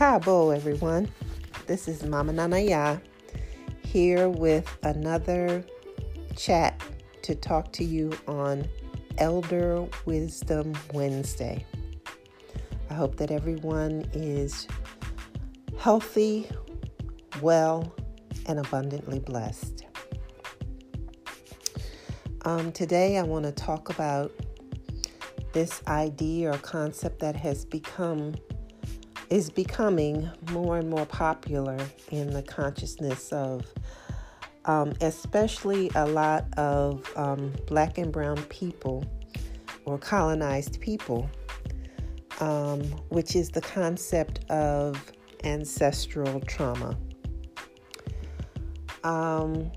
Cabo, everyone. This is Mama Nanaya here with another chat to talk to you on Elder Wisdom Wednesday. I hope that everyone is healthy, well, and abundantly blessed. Um, today, I want to talk about this idea or concept that has become is becoming more and more popular in the consciousness of um, especially a lot of um, black and brown people or colonized people, um, which is the concept of ancestral trauma. Um,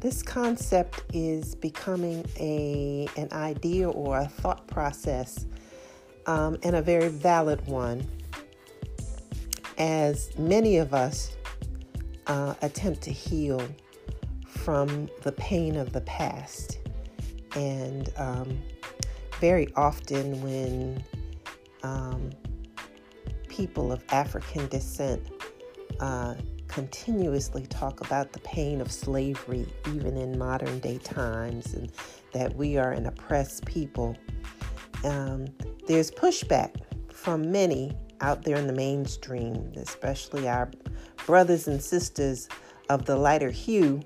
this concept is becoming a an idea or a thought process um, and a very valid one, as many of us uh, attempt to heal from the pain of the past. And um, very often, when um, people of African descent uh, continuously talk about the pain of slavery, even in modern day times, and that we are an oppressed people, um, there's pushback from many out there in the mainstream, especially our brothers and sisters of the lighter hue,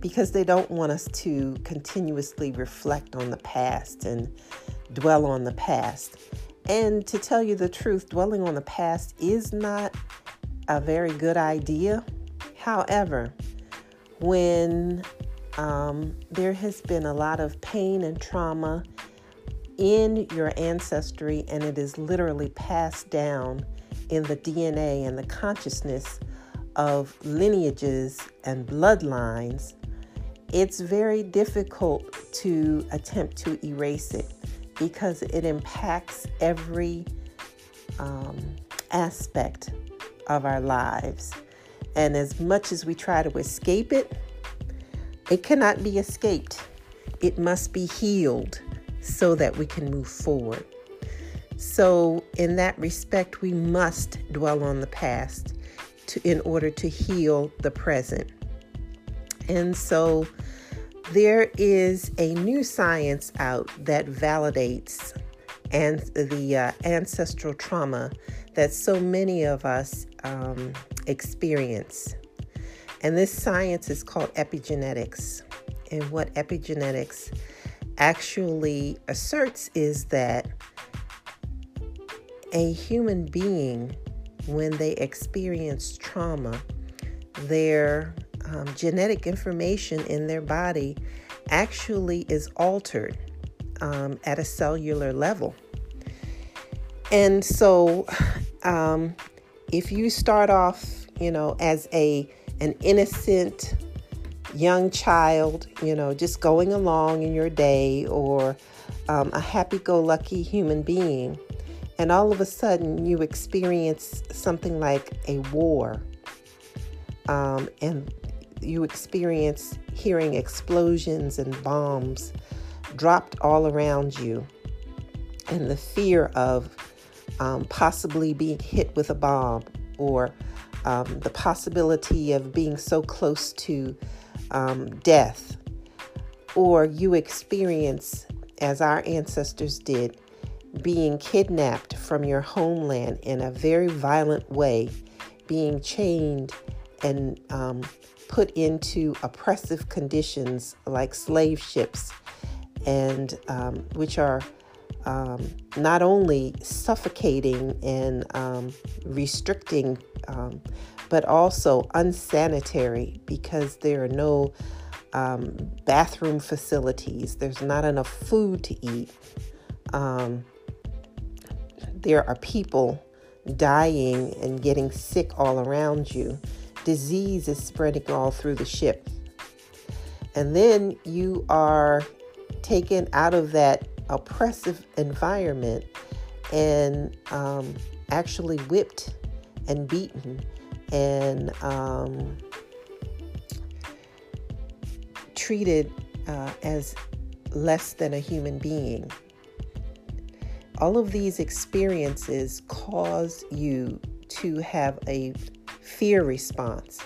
because they don't want us to continuously reflect on the past and dwell on the past. And to tell you the truth, dwelling on the past is not a very good idea. However, when um, there has been a lot of pain and trauma in your ancestry and it is literally passed down in the DNA and the consciousness of lineages and bloodlines, it's very difficult to attempt to erase it because it impacts every um, aspect of our lives. And as much as we try to escape it, it cannot be escaped. It must be healed so that we can move forward. So, in that respect, we must dwell on the past to, in order to heal the present. And so, there is a new science out that validates and the uh, ancestral trauma that so many of us um, experience. And this science is called epigenetics. And what epigenetics actually asserts is that a human being, when they experience trauma, their um, genetic information in their body actually is altered um, at a cellular level. And so, um, if you start off, you know, as a an innocent young child, you know, just going along in your day or um, a happy go lucky human being, and all of a sudden you experience something like a war, um, and you experience hearing explosions and bombs dropped all around you, and the fear of um, possibly being hit with a bomb or um, the possibility of being so close to um, death, or you experience, as our ancestors did, being kidnapped from your homeland in a very violent way, being chained and um, put into oppressive conditions like slave ships, and um, which are um, not only suffocating and um, restricting um, but also unsanitary because there are no um, bathroom facilities, there's not enough food to eat. Um, there are people dying and getting sick all around you. Disease is spreading all through the ship. And then you are taken out of that oppressive environment and um, actually whipped and beaten and um, treated uh, as less than a human being. all of these experiences cause you to have a fear response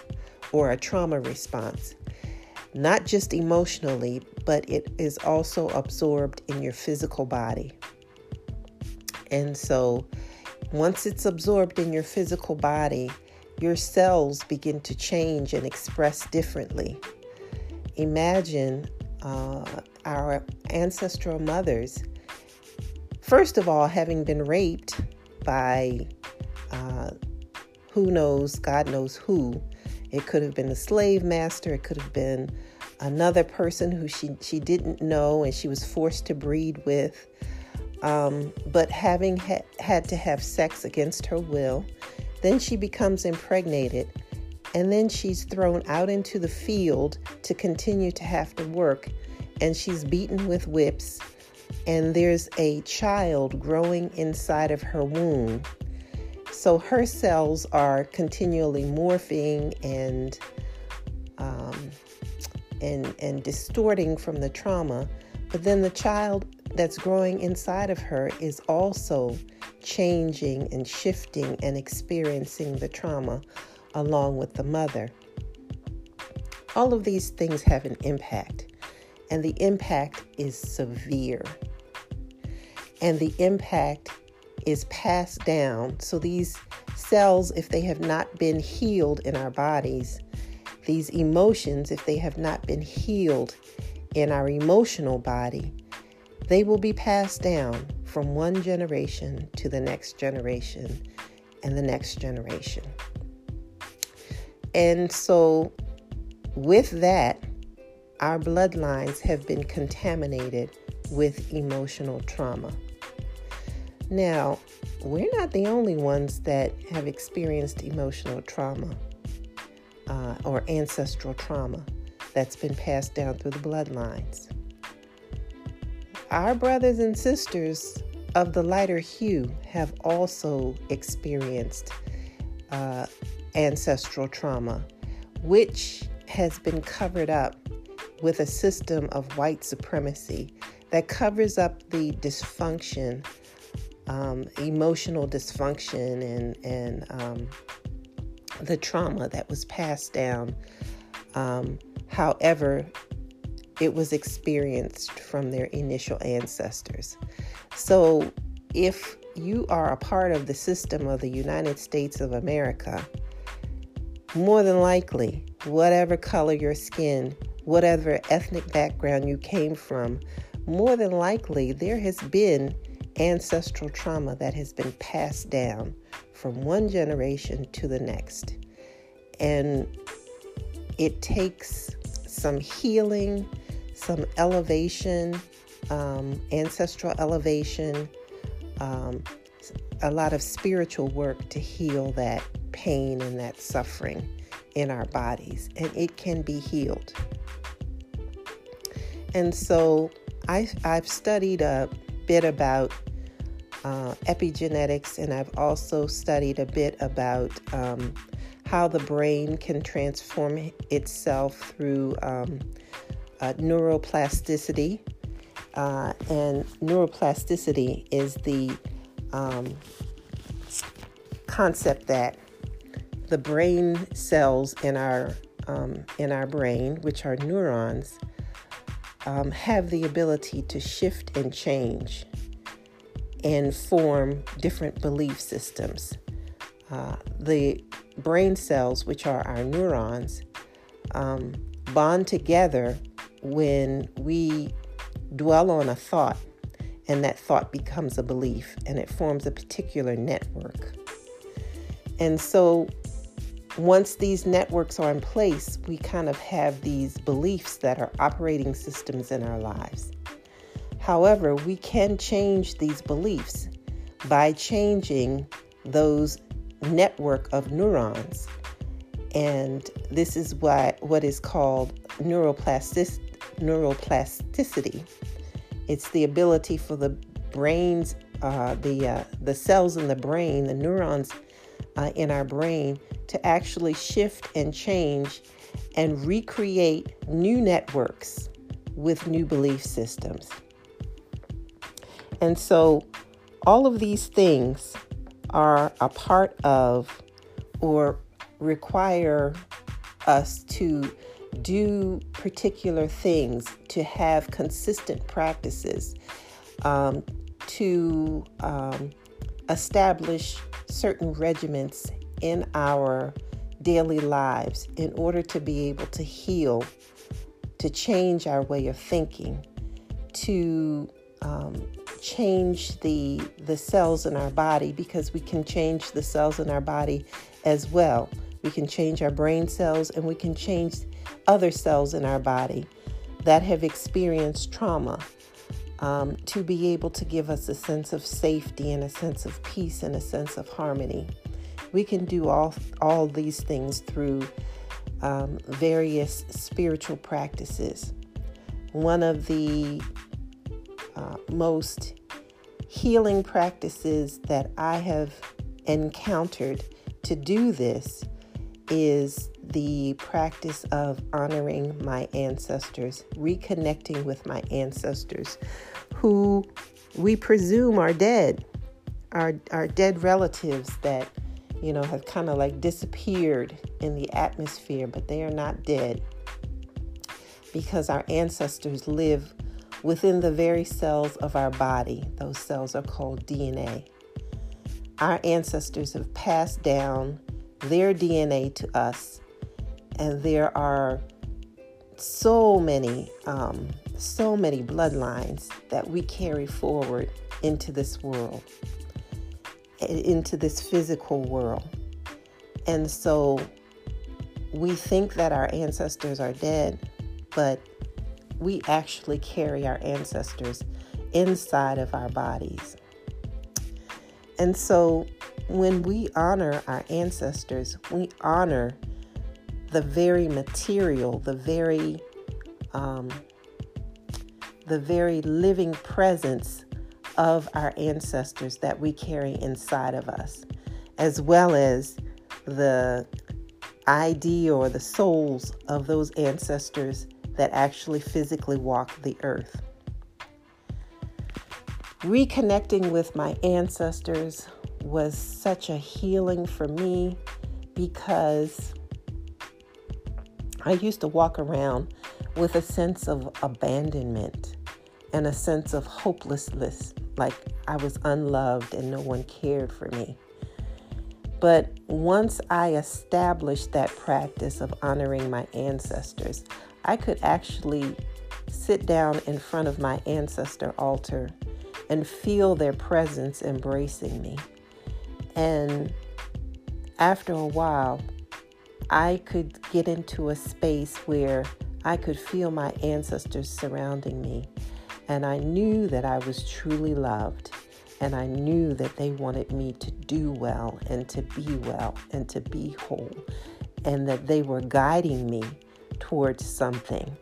or a trauma response, not just emotionally, but it is also absorbed in your physical body. And so, once it's absorbed in your physical body, your cells begin to change and express differently. Imagine uh, our ancestral mothers, first of all, having been raped by uh, who knows, God knows who. It could have been a slave master, it could have been another person who she, she didn't know and she was forced to breed with. Um, but having ha- had to have sex against her will, then she becomes impregnated, and then she's thrown out into the field to continue to have to work, and she's beaten with whips, and there's a child growing inside of her womb. So her cells are continually morphing and um, and and distorting from the trauma, but then the child that's growing inside of her is also changing and shifting and experiencing the trauma along with the mother. All of these things have an impact, and the impact is severe. And the impact is passed down. So these cells, if they have not been healed in our bodies, these emotions, if they have not been healed in our emotional body, they will be passed down from one generation to the next generation and the next generation. And so, with that, our bloodlines have been contaminated with emotional trauma. Now, we're not the only ones that have experienced emotional trauma uh, or ancestral trauma that's been passed down through the bloodlines our brothers and sisters of the lighter hue have also experienced uh, ancestral trauma, which has been covered up with a system of white supremacy that covers up the dysfunction, um, emotional dysfunction, and and um, the trauma that was passed down. Um, however, it was experienced from their initial ancestors. So, if you are a part of the system of the United States of America, more than likely, whatever color your skin, whatever ethnic background you came from, more than likely there has been ancestral trauma that has been passed down from one generation to the next. And it takes some healing, some elevation, um, ancestral elevation, um, a lot of spiritual work to heal that pain and that suffering in our bodies, and it can be healed. And so I, I've studied a bit about uh, epigenetics, and I've also studied a bit about um, how the brain can transform itself through um, uh, neuroplasticity. Uh, and neuroplasticity is the um, concept that the brain cells in our um, in our brain, which are neurons, um, have the ability to shift and change and form different belief systems. Uh, the brain cells, which are our neurons, um, bond together when we dwell on a thought and that thought becomes a belief and it forms a particular network. And so once these networks are in place, we kind of have these beliefs that are operating systems in our lives. However, we can change these beliefs by changing those network of neurons. And this is what, what is called neuroplasticity neuroplasticity. It's the ability for the brains, uh, the uh, the cells in the brain, the neurons uh, in our brain, to actually shift and change and recreate new networks with new belief systems. And so, all of these things are a part of or require us to do particular things, to have consistent practices, um, to um, establish certain regiments in our daily lives in order to be able to heal, to change our way of thinking, to um, change the the cells in our body because we can change the cells in our body as well. We can change our brain cells and we can change other cells in our body that have experienced trauma um, to be able to give us a sense of safety and a sense of peace and a sense of harmony. We can do all, all these things through um, various spiritual practices. One of the uh, most healing practices that I have encountered to do this is the practice of honoring my ancestors, reconnecting with my ancestors who we presume are dead, our, our dead relatives that, you know, have kind of like disappeared in the atmosphere, but they are not dead because our ancestors live within the very cells of our body. Those cells are called DNA. Our ancestors have passed down their DNA to us, and there are so many, um, so many bloodlines that we carry forward into this world, into this physical world. And so we think that our ancestors are dead, but we actually carry our ancestors inside of our bodies. And so when we honor our ancestors, we honor the very material, the very um, the very living presence of our ancestors that we carry inside of us, as well as the ID or the souls of those ancestors that actually physically walk the earth. Reconnecting with my ancestors was such a healing for me because I used to walk around with a sense of abandonment and a sense of hopelessness, like I was unloved and no one cared for me. But once I established that practice of honoring my ancestors, I could actually sit down in front of my ancestor altar and feel their presence embracing me. And after a while, I could get into a space where I could feel my ancestors surrounding me. And I knew that I was truly loved. And I knew that they wanted me to do well and to be well and to be whole. And that they were guiding me towards something.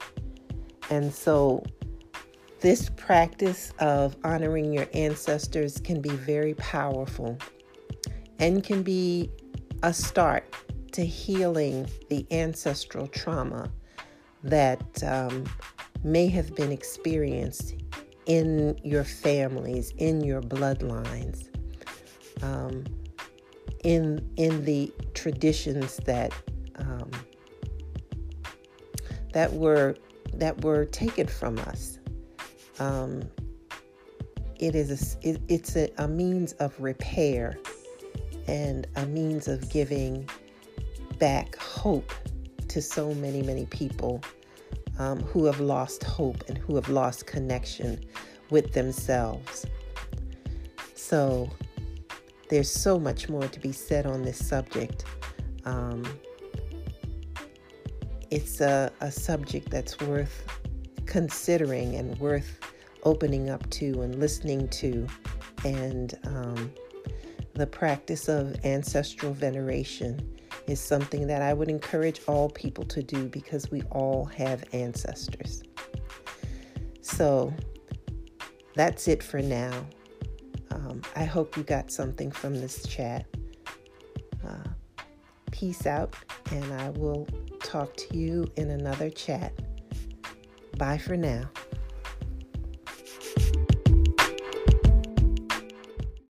And so, this practice of honoring your ancestors can be very powerful and can be a start to healing the ancestral trauma that um, may have been experienced in your families, in your bloodlines, um, in in the traditions that um, that were that were taken from us. Um, it is a, it, it's a, a means of repair and a means of giving back hope to so many, many people um, who have lost hope and who have lost connection with themselves. So there's so much more to be said on this subject. Um, it's a, a subject that's worth considering and worth opening up to and listening to and um, the practice of ancestral veneration is something that I would encourage all people to do because we all have ancestors. So that's it for now. Um, I hope you got something from this chat. Uh, peace out, and I will talk to you in another chat. Bye for now.